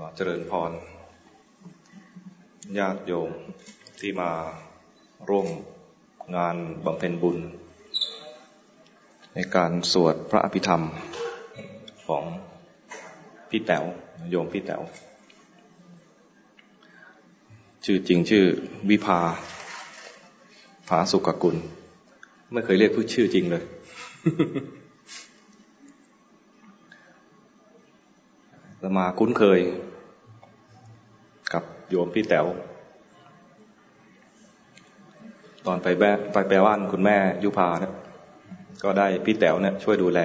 ขอเจริญพรญาติโยมที่มาร่วมงานบำเพ็ญบุญ ในการสวดพระอภิธรรมของพี่แต๋วโยมพี่แต๋วชื่อจริงชื่อวิภาภาสุกกุล ไม่เคยเรียกผู้ชื่อจริงเลย เรามาคุ้นเคย กับโยมพี่แต๋วตอนไปแบไปแปลว่านคุณแม่ยุพาเนี่ยก็ได้พี่แต๋วเนี่ยช่วยดูแล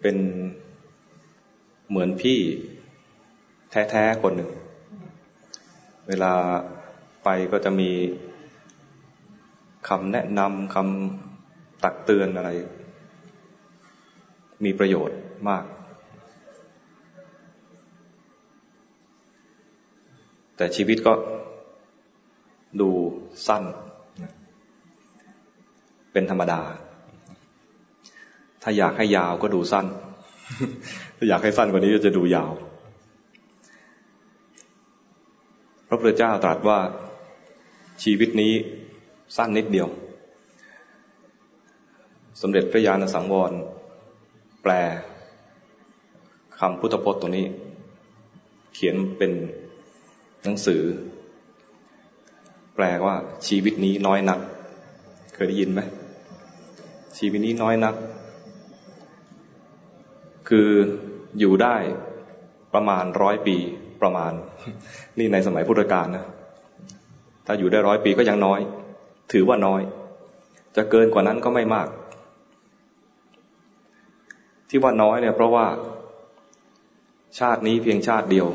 เป็นเหมือนพี่แท้ๆคนหนึ่ง เวลาไปก็จะมีคำแนะนำคำ ตักเตือนอะไร มีประโยชน์มาก แต่ชีวิตก็ดูสั้น เป็นธรรมดา ถ้าอยากให้ยาวก็ดูสั้น ถ้าอยากให้สั้นกว่านี้ก็จะดูยาว พระพุทธเจ้าตรัสว่าชีวิตนี้สั้นนิดเดียว สมเด็จพระญาณสังวร แปลคำพุทธพจน์ตัวนี้ เขียนเป็นหนังสือ แปลว่า ชีวิตนี้น้อยนัก เคยได้ยินไหมชีวิตนี้น้อยนัก คืออยู่ได้ประมาณร้อยปีประมาณ นี่ในสมัยพุทธกาลนะ ถ้าอยู่ได้ร้อยปีก็ยังน้อย ถือว่าน้อย จะเกินกว่านั้นก็ไม่มาก ที่ว่าน้อยเนี่ย เพราะว่า ชาตินี้เพียงชาติเดียว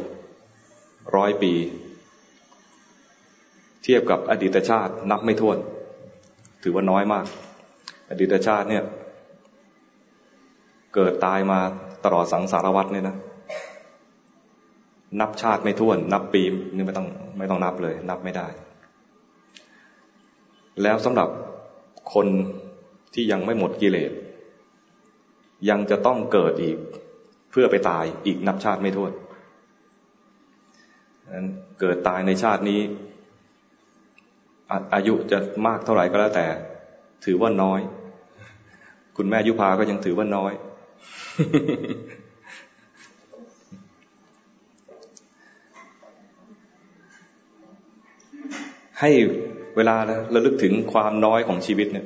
ร้อยปี เทียบกับอดีตชาตินับไม่ถ้วน ถือว่าน้อยมาก อดีตชาติเนี่ย เกิดตายมาตลอดสังสารวัฏเนี่ยนะนับชาติไม่ท้วน นับปีนี่ไม่ต้องไม่ต้องนับเลย นับไม่ได้ แล้วสำหรับคนที่ยังไม่หมดกิเลส ยังจะต้องเกิดอีก เพื่อไปตายอีกนับชาติไม่ท้วนนั้นเกิดตายในชาตินี้ อายุจะมากเท่าไหร่ก็แล้วแต่ ถือว่าน้อย คุณแม่ยุพาก็ยังถือว่าน้อย ให้เวลาระลึกถึงความน้อยของชีวิตเนี่ย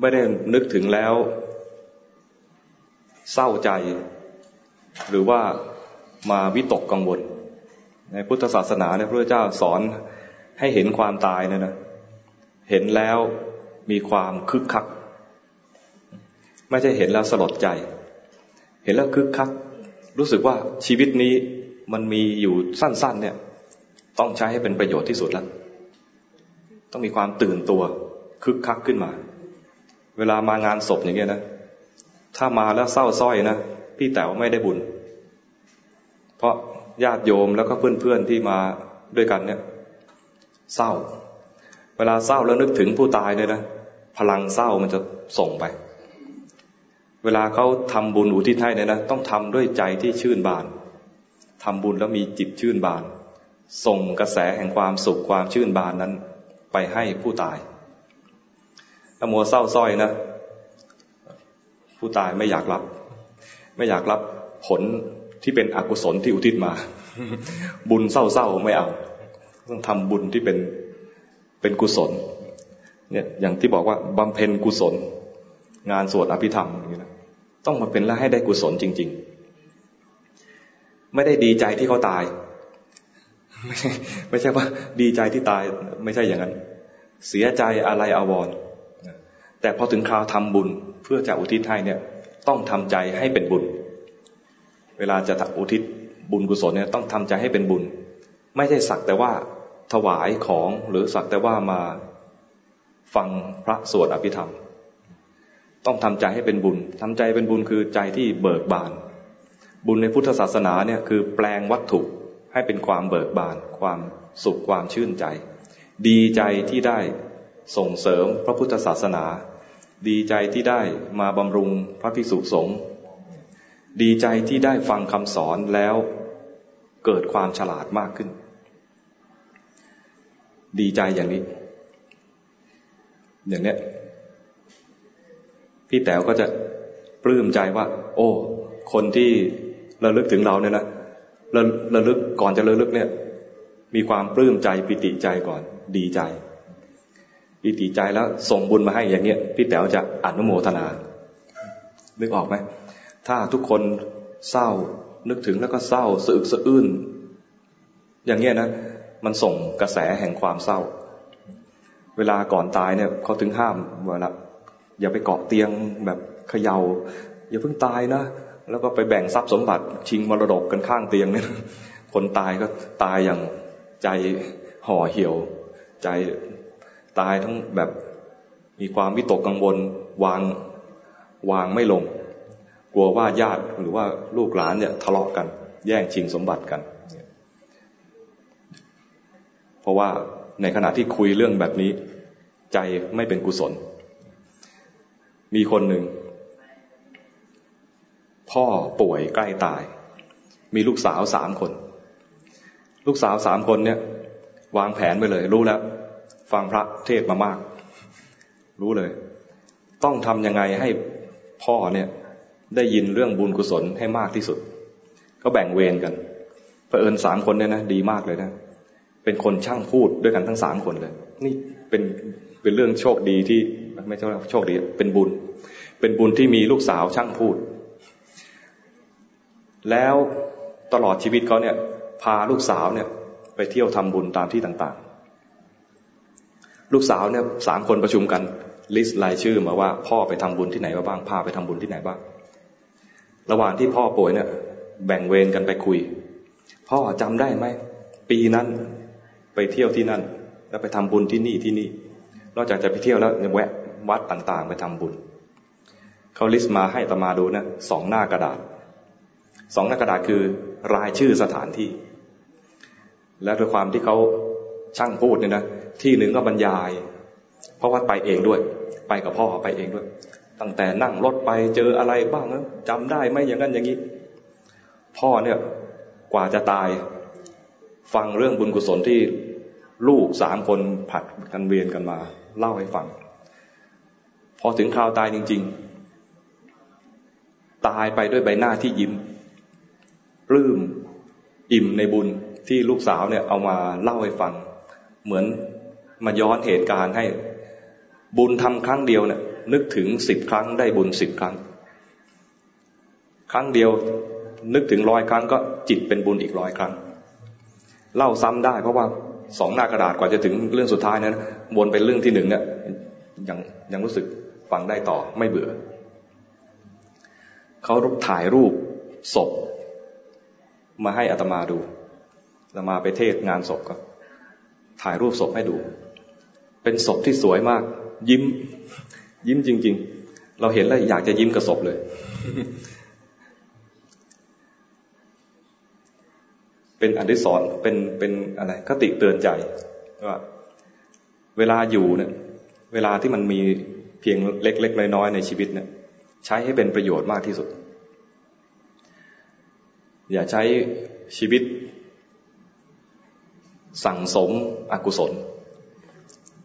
ไม่ได้นึกถึงแล้ว เศร้าใจ หรือว่ามาวิตกกังวล ในพุทธศาสนาเนี่ยพระเจ้าสอนให้เห็นความตายเนี่ยนะ เห็นแล้วมีความคึกคัก ไม่ใช่เห็นแล้วสลดใจ เห็นแล้วคึกคัก รู้สึกว่าชีวิตนี้มันมีอยู่สั้น ๆ เนี่ย ต้องใช้ให้เป็นประโยชน์ที่สุดแล้ว ต้องมีความตื่นตัวคึกคักขึ้นมา เวลามางานศพอย่างเงี้ยนะ ถ้ามาแล้วเศร้าส้อยนะพี่แต๋วไม่ได้บุญ เพราะญาติโยมแล้วก็เพื่อนๆที่มาด้วยกันเนี่ย เศร้า เวลาเศร้าแล้วนึกถึงผู้ตายเนี่ยนะพลังเศร้ามันจะส่งไป เวลาเขาทำบุญอุทิศให้เนี่ยนะต้องทำด้วยใจที่ชื่นบานทำบุญแล้วมีจิตชื่นบาน ส่งกระแสแห่งความสุขความชื่นบานนั้น ไปให้ผู้ตายถ้ามัวเศร้าส้อยนะ ผู้ตายไม่อยากรับ ไม่อยากรับผลที่เป็นอกุศลที่อุทิศมา บุญเศร้าๆไม่เอา ต้องทำบุญที่เป็นเป็นกุศล เนี่ยอย่างที่บอกว่าบำเพ็ญกุศล งานสวดอภิธรรมอย่างนี้นะต้องมาเป็นแล้วให้ได้กุศลจริง ๆ ไม่ได้ดีใจที่เขาตาย ไม่ใช่ไม่ใช่ว่าดีใจที่ตายไม่ใช่อย่างนั้น เสียใจอะไรอาวรแต่พอถึงคราวทำบุญ เพื่อจะอุทิศให้เนี่ยต้องทำใจให้เป็นบุญ เวลาจะอุทิศบุญกุศลเนี่ยต้องทำใจให้เป็นบุญ ไม่ใช่สักแต่ว่าถวายของหรือสักแต่ว่ามาฟังพระสวดอภิธรรม ต้องทำใจให้เป็นบุญทำใจเป็นบุญคือใจที่เบิกบาน บุญในพุทธศาสนาเนี่ยคือแปลงวัตถุให้เป็นความเบิกบาน ความสุขความชื่นใจ ดีใจที่ได้ส่งเสริมพระพุทธศาสนา ดีใจที่ได้มาบำรุงพระภิกษุสงฆ์ดีใจที่ได้ฟังคำสอนแล้วเกิดความฉลาดมากขึ้น ดีใจอย่างนี้ อย่างเนี้ยพี่แต๋วก็จะปลื้มใจว่า โอ้ คนที่ระลึกถึงเราเนี่ยนะระระลึกก่อนจะระลึกเนี่ย มีความปลื้มใจปิติใจก่อน ดีใจ ปิติใจแล้วส่งบุญมาให้อย่างเงี้ยพี่แต๋วจะอนุโมทนา นึกออกไหมถ้าทุกคนเศร้านึกถึงแล้วก็เศร้าสะอึกสะอื้นอย่างเงี้ยนะมันส่งกระแสแห่งความเศร้า เวลาก่อนตายเนี่ยเขาถึงห้ามว่าละอย่าไปเกาะเตียงแบบเขยา่าอย่าเพิ่งตายนะแล้วก็ไปแบ่งทรัพย์สมบัติชิงมรดกกันข้างเตียงเนี่ยคนตายก็ตายอย่างใจห่อเหี่ยว ใจ ตายทั้งแบบมีความวิตกกังวลวางวางไม่ลง กลัวว่าญาติหรือว่าลูกหลานเนี่ยทะเลาะกัน แย่งชิงสมบัติกัน เพราะว่าในขณะที่คุยเรื่องแบบนี้ ใจไม่เป็นกุศล มีคนหนึ่ง พ่อป่วยใกล้ตาย มีลูกสาวสามคน ลูกสาวสามคนเนี่ยวางแผนไปเลย รู้แล้ว ฟังพระเทศมามาก รู้เลย ต้องทำยังไงให้พ่อเนี่ยได้ยินเรื่องบุญกุศลให้มากที่สุด ก็แบ่งเวรกันเผอิญสามคนเนี่ยนะดีมากเลยนะ เป็นคนช่างพูดด้วยกันทั้งสามคนเลย นี่เป็นเป็นเรื่องโชคดีที่ไม่ใช่โชคดี เป็นบุญ เป็นบุญที่มีลูกสาวช่างพูด แล้วตลอดชีวิตเขาเนี่ย พาลูกสาวเนี่ย ไปเที่ยวทำบุญตามที่ต่างๆ ลูกสาวเนี่ยสามคนประชุมกันลิสต์รายชื่อมาว่าพ่อไปทำบุญที่ไหนมาบ้างพาไปทำบุญที่ไหนบ้าง ระหว่างที่พ่อป่วยเนี่ย แบ่งเวรกันไปคุย พ่อจำได้ไหมปีนั้นไปเที่ยวที่นั่น แล้วไปทำบุญที่นี่ที่นี่ นอกจากจะไปเที่ยวแล้วแวะวัดต่างๆ ไปทำบุญเขาลิสต์มาให้ตมาดูนะสองหน้ากระดาษสองหน้ากระดาษคือรายชื่อสถานที่ และด้วยความที่เขา ช่างพูดเนี่ยนะที่หนึ่งก็บรรยาย เพราะว่าไปเองด้วย ไปกับพ่อไปเองด้วย ตั้งแต่นั่งรถไปเจออะไรบ้างจำได้ไหมอย่างนั้นอย่างนี้ พ่อเนี่ยกว่าจะตาย ฟังเรื่องบุญกุศลที่ลูกสามคนผัดกันเวียนกันมา เล่าให้ฟัง พอถึงคราวตายจริง ๆ ตายไปด้วยใบหน้าที่ยิ้มปลื้มอิ่มในบุญที่ลูกสาวเนี่ยเอามาเล่าให้ฟัง เหมือนมาย้อนเหตุการณ์ให้บุญทำครั้งเดียวเนี่ยนึกถึงสิบครั้งได้บุญสิบครั้ง ครั้งเดียวนึกถึงร้อยครั้งก็จิตเป็นบุญอีกร้อยครั้ง เล่าซ้ำได้เพราะว่าสองหน้ากระดาษกว่าจะถึงเรื่องสุดท้ายนั้นวนไปเรื่องที่หนึ่งเนี่ยยังยังรู้สึกฟังได้ต่อไม่เบื่อเขาถ่ายรูปศพ มาให้อัตมาดูอาตมาไปเทศงานศพก็ ถ่ายรูปศพให้ดู เป็นศพที่สวยมาก ยิ้ม ยิ้มจริง ๆ เราเห็นแล้วอยากจะยิ้มกับศพเลย เป็นอันที่สอนเป็นเป็นอะไรคติเตือนใจว่าเวลาอยู่เนี่ยเวลาที่มันมีเพียงเล็ก ๆ น้อยๆในชีวิตเนี่ยใช้ให้เป็นประโยชน์มากที่สุด อย่าใช้ชีวิต สั่งสมอกุศล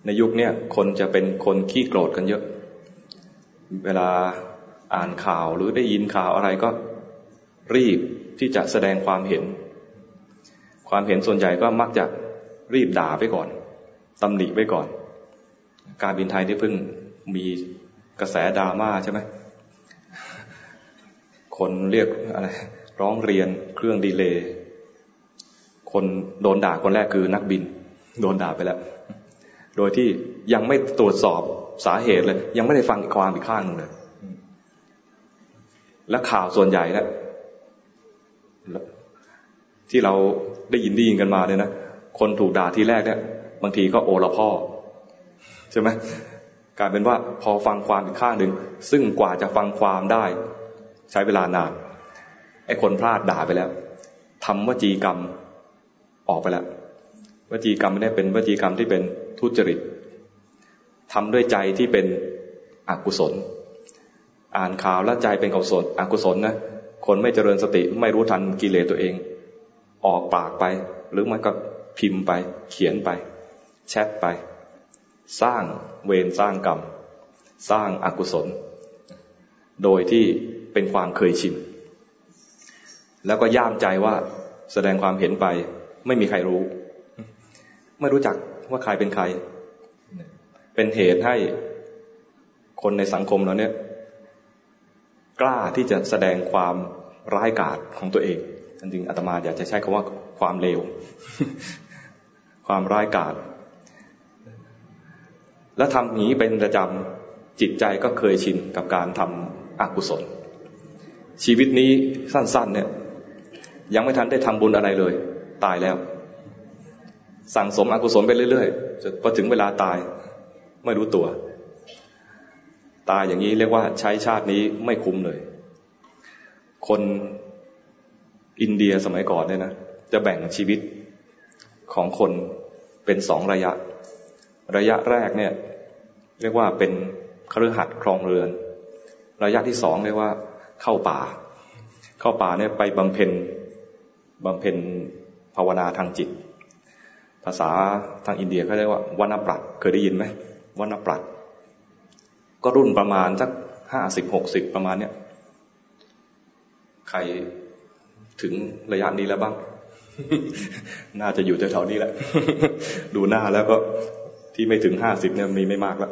ในยุคนี้คนจะเป็นคนขี้โกรธกันเยอะ เวลาอ่านข่าวหรือได้ยินข่าวอะไรก็รีบที่จะแสดงความเห็น ความเห็นส่วนใหญ่ก็มักจะรีบด่าไปก่อนตำหนิไปก่อน การบินไทยที่เพิ่งมีกระแสดราม่าใช่ไหมคนเรียกอะไรร้องเรียนเครื่องดีเลย์ คนโดนด่าคนแรกคือนักบิน โดนด่าไปแล้ว โดยที่ยังไม่ตรวจสอบสาเหตุเลย ยังไม่ได้ฟังความอีกข้างหนึ่งเลย และข่าวส่วนใหญ่นะที่เราได้ยินดียินกันมาเนี่ยนะคนถูกด่าทีแรกเนี่ย บางทีก็โอละพ่อ ใช่ไหมกลายเป็นว่าพอฟังความอีกข้างหนึ่งซึ่งกว่าจะฟังความได้ ใช้เวลานานไอ้คนพลาดด่าไปแล้วทำวจีกรรม ออกไปแล้ววจีกรรมไม่ได้เป็นวจีกรรมที่เป็นทุจริตทำด้วยใจที่เป็นอกุศล อ่านข่าวแล้วใจเป็นกุศลอกุศลนะคนไม่เจริญสติไม่รู้ทันกิเลสตัวเอง ออกปากไป หรือมันก็พิมพ์ไป เขียนไป แชทไป สร้างเวรสร้างกรรม สร้างอากุศล โดยที่เป็นความเคยชินแล้วก็ย่ามใจว่าแสดงความเห็นไป ไม่มีใครรู้ ไม่รู้จักว่าใครเป็นใคร เป็นเหตุให้คนในสังคมเราเนี่ย กล้าที่จะแสดงความร้ายกาจของตัวเองจริงอาตมาอยากจะใช้คำว่าความเลว ความร้ายกาจและทำอย่างนี้เป็นประจำจิตใจก็เคยชินกับการทำอกุศล ชีวิตนี้สั้นๆเนี่ยยังไม่ทันได้ทำบุญอะไรเลย ตายแล้ว สั่งสมอกุศลไปเรื่อยๆจนพอถึงเวลาตายไม่รู้ตัว ตายอย่างนี้เรียกว่าใช้ชาตินี้ไม่คุ้มเลย คนอินเดียสมัยก่อนเนี่ยนะจะแบ่งชีวิตของคนเป็นสองระยะ ระยะแรกเนี่ย เรียกว่าเป็นครือหัดครองเรือน ระยะที่สองเรียกว่าเข้าป่า เข้าป่าเนี่ยไปบำเพ็ญบำเพ็ญ ภาวนาทางจิต ภาษาทางอินเดียเขาเรียกว่าวันปรัตเคยได้ยินไหมวันปรัตก็รุ่นประมาณสักห้าสิบหกสิบประมาณเนี้ยใครถึงระยะนี้แล้วบ้าง น่าจะอยู่แถวๆนี้แหละ ดูหน้าแล้วก็ที่ไม่ถึงห้าสิบเนี่ยมีไม่มากแล้ว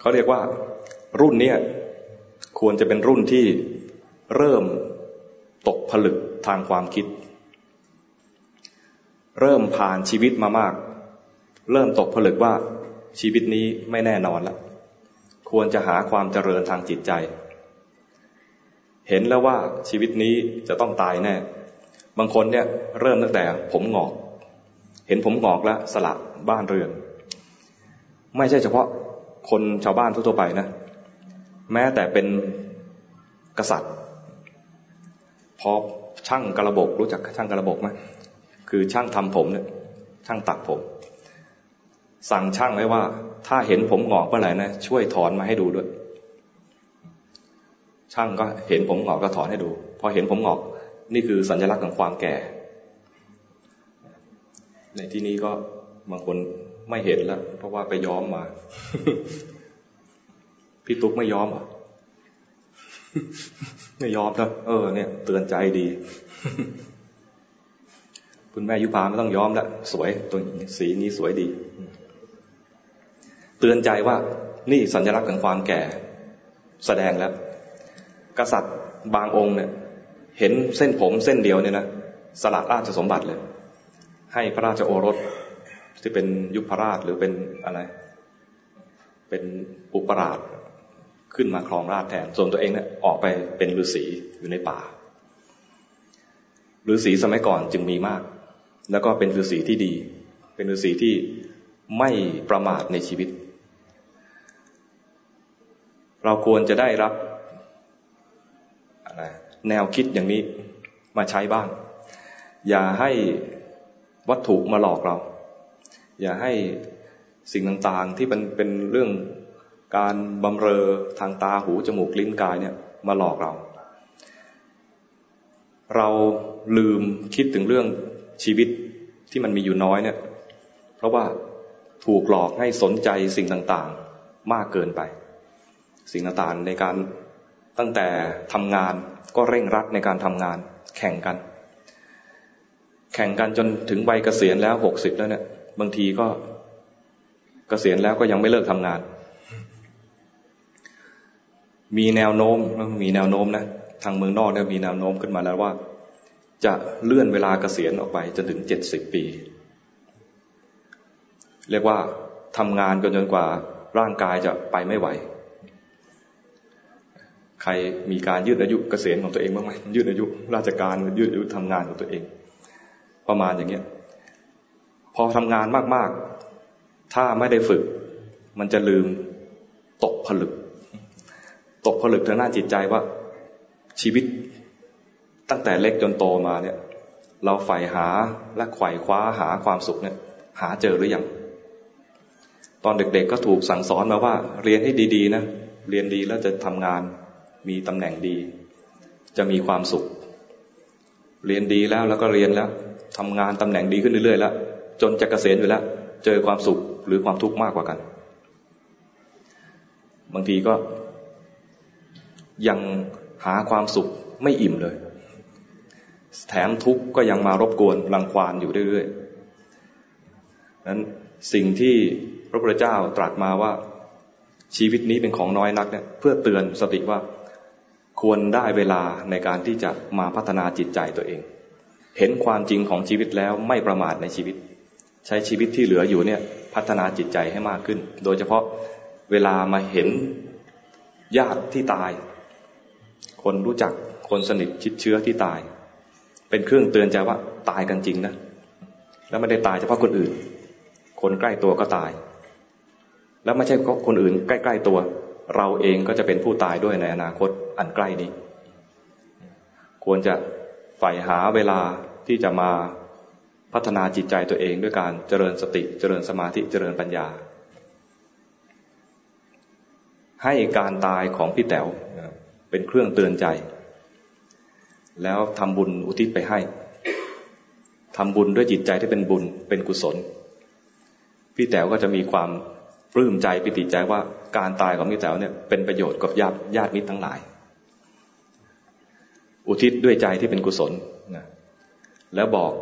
เขาเรียกว่ารุ่นเนี้ยควรจะเป็นรุ่นที่เริ่มตกผลึกทางความคิด เริ่มผ่านชีวิตมามาก เริ่มตกผลึกว่าชีวิตนี้ไม่แน่นอนแล้วควรจะหาความเจริญทางจิตใจ เห็นแล้วว่าชีวิตนี้จะต้องตายแน่ บางคนเนี่ยเริ่มตั้งแต่ผมหงอก เห็นผมหงอกแล้วสละบ้านเรือน ไม่ใช่เฉพาะคนชาวบ้านทั่วไปนะ แม้แต่เป็นกษัตริย์ พอช่างกระบกรู้จักช่างกระบกไหม คือช่างทำผมเนี่ยช่างตัดผม สั่งช่างไว้ว่า ถ้าเห็นผมหงอกเมื่อไหร่นะช่วยถอนมาให้ดูด้วย ช่างก็เห็นผมหงอกก็ถอนให้ดูพอเห็นผมหงอก นี่คือสัญลักษณ์ของความแก่ ในที่นี้ก็บางคนไม่เห็นแล้ว เพราะว่าไปย้อมมา พี่ตุ๊กไม่ย้อมอะไม่ยอมนะเออ เนี่ย เตือนใจดี คุณแม่ยุพาไม่ต้องย้อมแล้วสวยตัวสีนี้สวยดี เตือนใจว่านี่สัญลักษณ์ของความแก่ แสดงแล้ว กษัตริย์บางองค์เนี่ย เห็นเส้นผมเส้นเดียวเนี่ยนะสละราชสมบัติเลย ให้พระราชโอรสที่เป็นยุพราชหรือเป็นอะไร เป็นอุปราชขึ้นมาครองราชแทน ส่วนตัวเองเนี่ยออกไปเป็นฤาษีอยู่ในป่าฤาษีสมัยก่อนจึงมีมาก แล้วก็เป็นฤาษีที่ดี เป็นฤาษีที่ไม่ประมาทในชีวิต เราควรจะได้รับแนวคิดอย่างนี้มาใช้บ้าง อย่าให้วัตถุมาหลอกเรา อย่าให้สิ่งต่างๆที่เป็นเป็นเรื่องการบำเรอทางตาหูจมูกลิ้นกายเนี่ยมาหลอกเรา เราลืมคิดถึงเรื่อง ชีวิตที่มันมีอยู่น้อยเนี่ย เพราะว่าถูกหลอกให้สนใจสิ่งต่างๆ มากเกินไป สิ่งต่างๆในการตั้งแต่ทำงานก็เร่งรัดในการทำงาน แข่งกัน แข่งกันจนถึงวัยเกษียณแล้วหกสิบแล้วเนี่ย บางทีก็เกษียณแล้วก็ยังไม่เลิกทำงาน มีแนวโน้มมีแนวโน้มนะทางเมืองนอกเนี่ยมีแนวโน้มขึ้นมาแล้วว่า จะเลื่อนเวลาเกษียณออกไปจนถึงเจ็ดสิบปี เรียกว่าทำงานกันจนกว่าร่างกายจะไปไม่ไหว ใครมีการยืดอายุเกษียณของตัวเองบ้างไหมยืดอายุราชการยืดอายุทำงานของตัวเอง ประมาณอย่างเงี้ยพอทำงานมากๆ ถ้าไม่ได้ฝึก มันจะลืมตกผลึก ตกผลึกทางหน้าจิตใจว่าชีวิต ตั้งแต่เล็กจนโตมาเนี่ย เราใฝ่หาและไขว่คว้าหาความสุขเนี่ย หาเจอหรือยังตอนเด็กๆก็ถูกสั่งสอนมาว่า เรียนให้ดีๆนะเรียนดีแล้วจะทำงาน มีตำแหน่งดี จะมีความสุข เรียนดีแล้วแล้วก็เรียนแล้วทำงานตำแหน่งดีขึ้นเรื่อยๆแล้วจนจะเกษียณอยู่แล้ว เจอความสุขหรือความทุกข์มากกว่ากัน บางทีก็ยังหาความสุขไม่อิ่มเลย แถมทุกข์ก็ยังมารบกวนรังควานอยู่เรื่อยๆนั้นสิ่งที่พระพุทธเจ้าตรัสมาว่าชีวิตนี้เป็นของน้อยนักเนี่ยเพื่อเตือนสติว่าควรได้เวลาในการที่จะมาพัฒนาจิตใจตัวเอง เห็นความจริงของชีวิตแล้วไม่ประมาทในชีวิต ใช้ชีวิตที่เหลืออยู่เนี่ยพัฒนาจิตใจให้มากขึ้น โดยเฉพาะเวลามาเห็นญาติที่ตาย คนรู้จักคนสนิทชิดเชื้อที่ตาย เป็นเครื่องเตือนใจว่าตายกันจริงนะ แล้วไม่ได้ตายเฉพาะคนอื่น คนใกล้ตัวก็ตาย แล้วไม่ใช่คนอื่นใกล้ ๆตัว เราเองก็จะเป็นผู้ตายด้วยในอนาคตอันใกล้นี้ ควรจะใฝ่หาเวลาที่จะมาพัฒนาจิตใจตัวเองด้วยการเจริญสติ เจริญสมาธิ เจริญปัญญา ให้การตายของพี่แต๋วเป็นเครื่องเตือนใจ แล้วทำบุญอุทิศไปให้ทำบุญด้วยจิตใจที่เป็นบุญเป็นกุศล พี่แต๋วก็จะมีความปลื้มใจปิติใจว่าการตายของมิตรแต๋วเนี่ยเป็นประโยชน์กับญาติญาติมิตรทั้งหลาย อุทิศด้วยใจที่เป็นกุศลนะแล้วบอก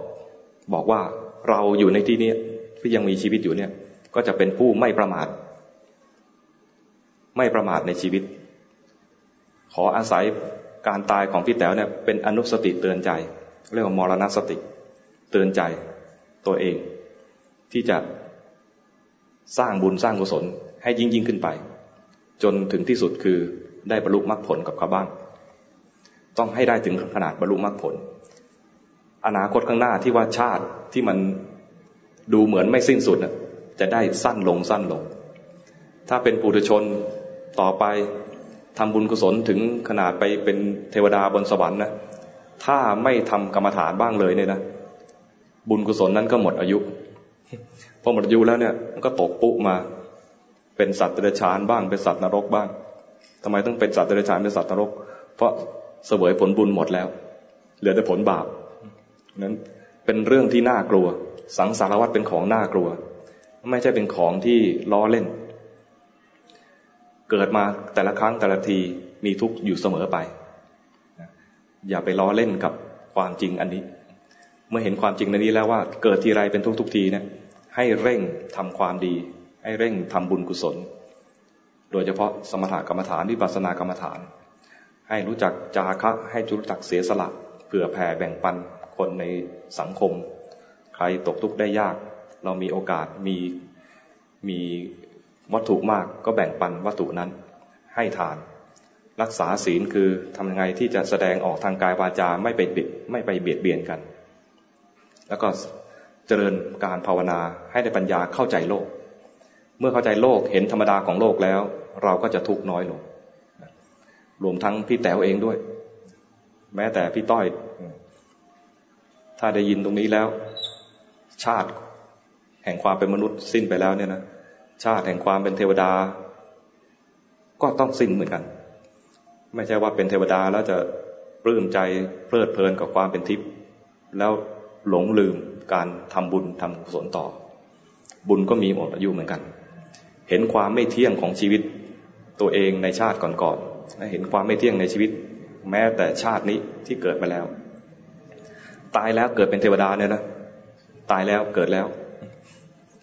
บอกว่าเราอยู่ในที่นี้ที่ยังมีชีวิตอยู่เนี่ย ก็จะเป็นผู้ไม่ประมาท ไม่ประมาทในชีวิต ขออาศัย การตายของพี่แต๋วเนี่ยเป็นอนุสติเตือนใจ เรียกว่ามรณสติ เตือนใจตัวเอง ที่จะสร้างบุญสร้างกุศลให้ยิ่งยิ่งขึ้นไป จนถึงที่สุดคือได้บรรลุมรรคผลกับเขาบ้าง ต้องให้ได้ถึงขนาดบรรลุมรรคผล อนาคตข้างหน้าที่ว่าชาติที่มันดูเหมือนไม่สิ้นสุดจะได้สั้นลงสั้นลง ถ้าเป็นปุถุชนต่อไป ทำบุญกุศลถึงขนาดไปเป็นเทวดาบนสวรรค์นะถ้าไม่ทำกรรมฐานบ้างเลยเนี่ยนะบุญกุศลนั้นก็หมดอายุพอหมดอายุแล้วเนี่ยมันก็ตกปุ๊มา เป็นสัตว์เดรัจฉานบ้างเป็นสัตว์นรกบ้างทำไมต้องเป็นสัตว์เดรัจฉานเป็นสัตว์นรก เพราะเสวยผลบุญหมดแล้ว เหลือแต่ผลบาปนั้นเป็นเรื่องที่น่ากลัว สังสารวัฏเป็นของน่ากลัว ไม่ใช่เป็นของที่ล้อเล่น เกิดมาแต่ละครั้งแต่ละทีมีทุกข์อยู่เสมอไปอย่าไปล้อเล่นกับความจริงอันนี้ เมื่อเห็นความจริงในนี้แล้วว่า เกิดทีไรเป็นทุกทุกทีเนี่ยให้เร่งทำความดี ให้เร่งทำบุญกุศล โดยเฉพาะสมถกรรมฐานวิปัสสนากรรมฐาน ให้รู้จักจาคะให้รู้จักเสียสละเผื่อแผ่แบ่งปันคนในสังคม ใครตกทุกข์ได้ยาก เรามีโอกาสมีมี วัตถุมากก็แบ่งปันวัตถุนั้นให้ทาน รักษาศีลคือทำยังไงที่จะแสดงออกทางกายวาจาไม่ไปบิดไม่ไปเบียดเบียนกัน แล้วก็เจริญการภาวนาให้ได้ปัญญาเข้าใจโลก เมื่อเข้าใจโลกเห็นธรรมดาของโลกแล้ว เราก็จะทุกข์น้อยลง รวมทั้งพี่แต๋วเองด้วย แม้แต่พี่ต้อย ถ้าได้ยินตรงนี้แล้ว ชาติแห่งความเป็นมนุษย์สิ้นไปแล้วเนี่ยนะ ชาติแห่งความเป็นเทวดา ก็ต้องสิ้นเหมือนกัน ไม่ใช่ว่าเป็นเทวดาแล้วจะปลื้มใจเพลิดเพลินกับความเป็นทิพย์แล้วหลงลืมการทำบุญทำกุศลต่อ บุญก็มีหมดอายุเหมือนกัน เห็นความไม่เที่ยงของชีวิตตัวเองในชาติก่อนๆเห็นความไม่เที่ยงในชีวิต แม้แต่ชาตินี้ที่เกิดมาแล้ว ตายแล้วเกิดเป็นเทวดาเนี่ยนะตายแล้วเกิดแล้ว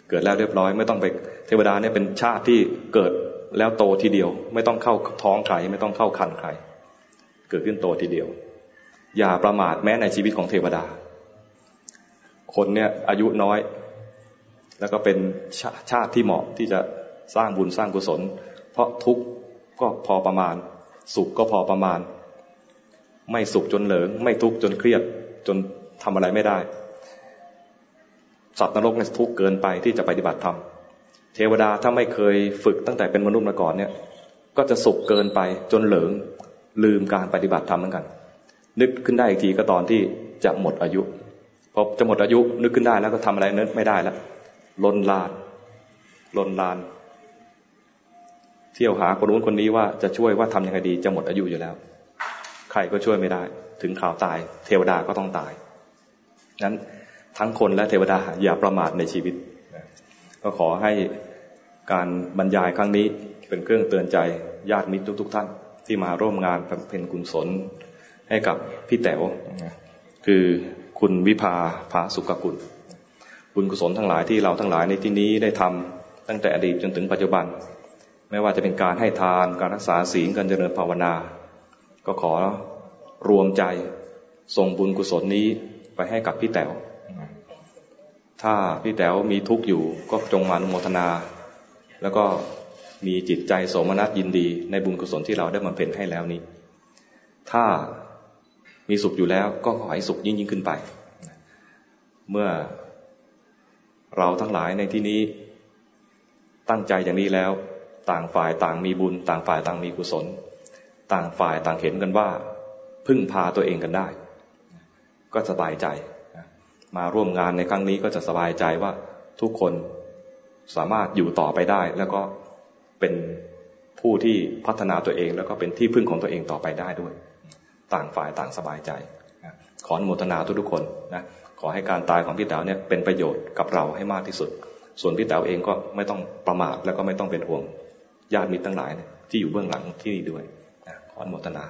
เกิดแล้วเรียบร้อย ไม่ต้องไป เทวดาเนี่ยเป็นชาติที่เกิดแล้วโตทีเดียว ไม่ต้องเข้าท้องใครไม่ต้องเข้าคันใคร เกิดขึ้นโตทีเดียว อย่าประมาทแม้ในชีวิตของเทวดา คนเนี่ยอายุน้อย แล้วก็เป็นชาชาติที่เหมาะที่จะสร้างบุญสร้างกุศล เพราะทุกข์ก็พอประมาณ สุขก็พอประมาณ ไม่สุขจนเหลิง ไม่ทุกข์จนเครียดจนทำอะไรไม่ได้สัตว์นรกเนี่ยทุกข์เกินไปที่จะปฏิบัติธรรม เทวดาถ้าไม่เคยฝึกตั้งแต่เป็นมนุษย์มาก่อนเนี่ย ก็จะสุขเกินไปจนเหลิงลืมการปฏิบัติธรรมเหมือนกัน นึกขึ้นได้อีกทีก็ตอนที่จะหมดอายุพอจะหมดอายุนึกขึ้นได้แล้วก็ทำอะไรนึกไม่ได้แล้วลนลานลนลาน เที่ยวหาคนนู้นคนนี้ว่าจะช่วยว่าทำยังไงดีจะหมดอายุอยู่แล้ว ใครก็ช่วยไม่ได้ ถึงข่าวตาย เทวดาก็ต้องตายนั้นทั้งคนและเทวดาอย่าประมาทในชีวิต ก็ขอให้การบรรยายครั้งนี้เป็นเครื่องเตือนใจญาติมิตรทุก ๆ ท่าน ที่มาร่วมงานเป็นกุศลให้กับพี่แต๋วคือคุณวิภาภาสุกกุล บุญกุศลทั้งหลายที่เราทั้งหลายในที่นี้ได้ทำตั้งแต่อดีตจนถึงปัจจุบัน ไม่ว่าจะเป็นการให้ทานการรักษาศีลการเจริญภาวนา ก็ขอรวมใจส่งบุญกุศลนี้ไปให้กับพี่แต๋ว ถ้าพี่แต๋วมีทุกข์อยู่ก็จงมานุโมทนา แล้วก็มีจิตใจโสมนัสยินดีในบุญกุศลที่เราได้มาเป็นให้แล้วนี้ ถ้ามีสุขอยู่แล้วก็ขอให้สุขยิ่งยิ่งขึ้นไป เมื่อเราทั้งหลายในที่นี้ตั้งใจอย่างนี้แล้ว ต่างฝ่ายต่างมีบุญ ต่างฝ่ายต่างมีกุศล ต่างฝ่ายต่างเห็นกันว่า พึ่งพาตัวเองกันได้ ก็สบายใจ มาร่วมงานในครั้งนี้ก็จะสบายใจว่าทุกคนสามารถอยู่ต่อไปได้ แล้วก็เป็นผู้ที่พัฒนาตัวเอง แล้วก็เป็นที่พึ่งของตัวเองต่อไปได้ด้วย ต่างฝ่ายต่างสบายใจขออนุโมทนาทุกๆคนนะขอให้การตายของพี่แต๋วเนี่ยเป็นประโยชน์กับเราให้มากที่สุด ส่วนพี่แต๋วเองก็ไม่ต้องประมาทแล้วก็ไม่ต้องเป็นห่วงญาติมิตรทั้งหลาย ที่อยู่เบื้องหลังที่นี่ด้วยขออนุโมทนา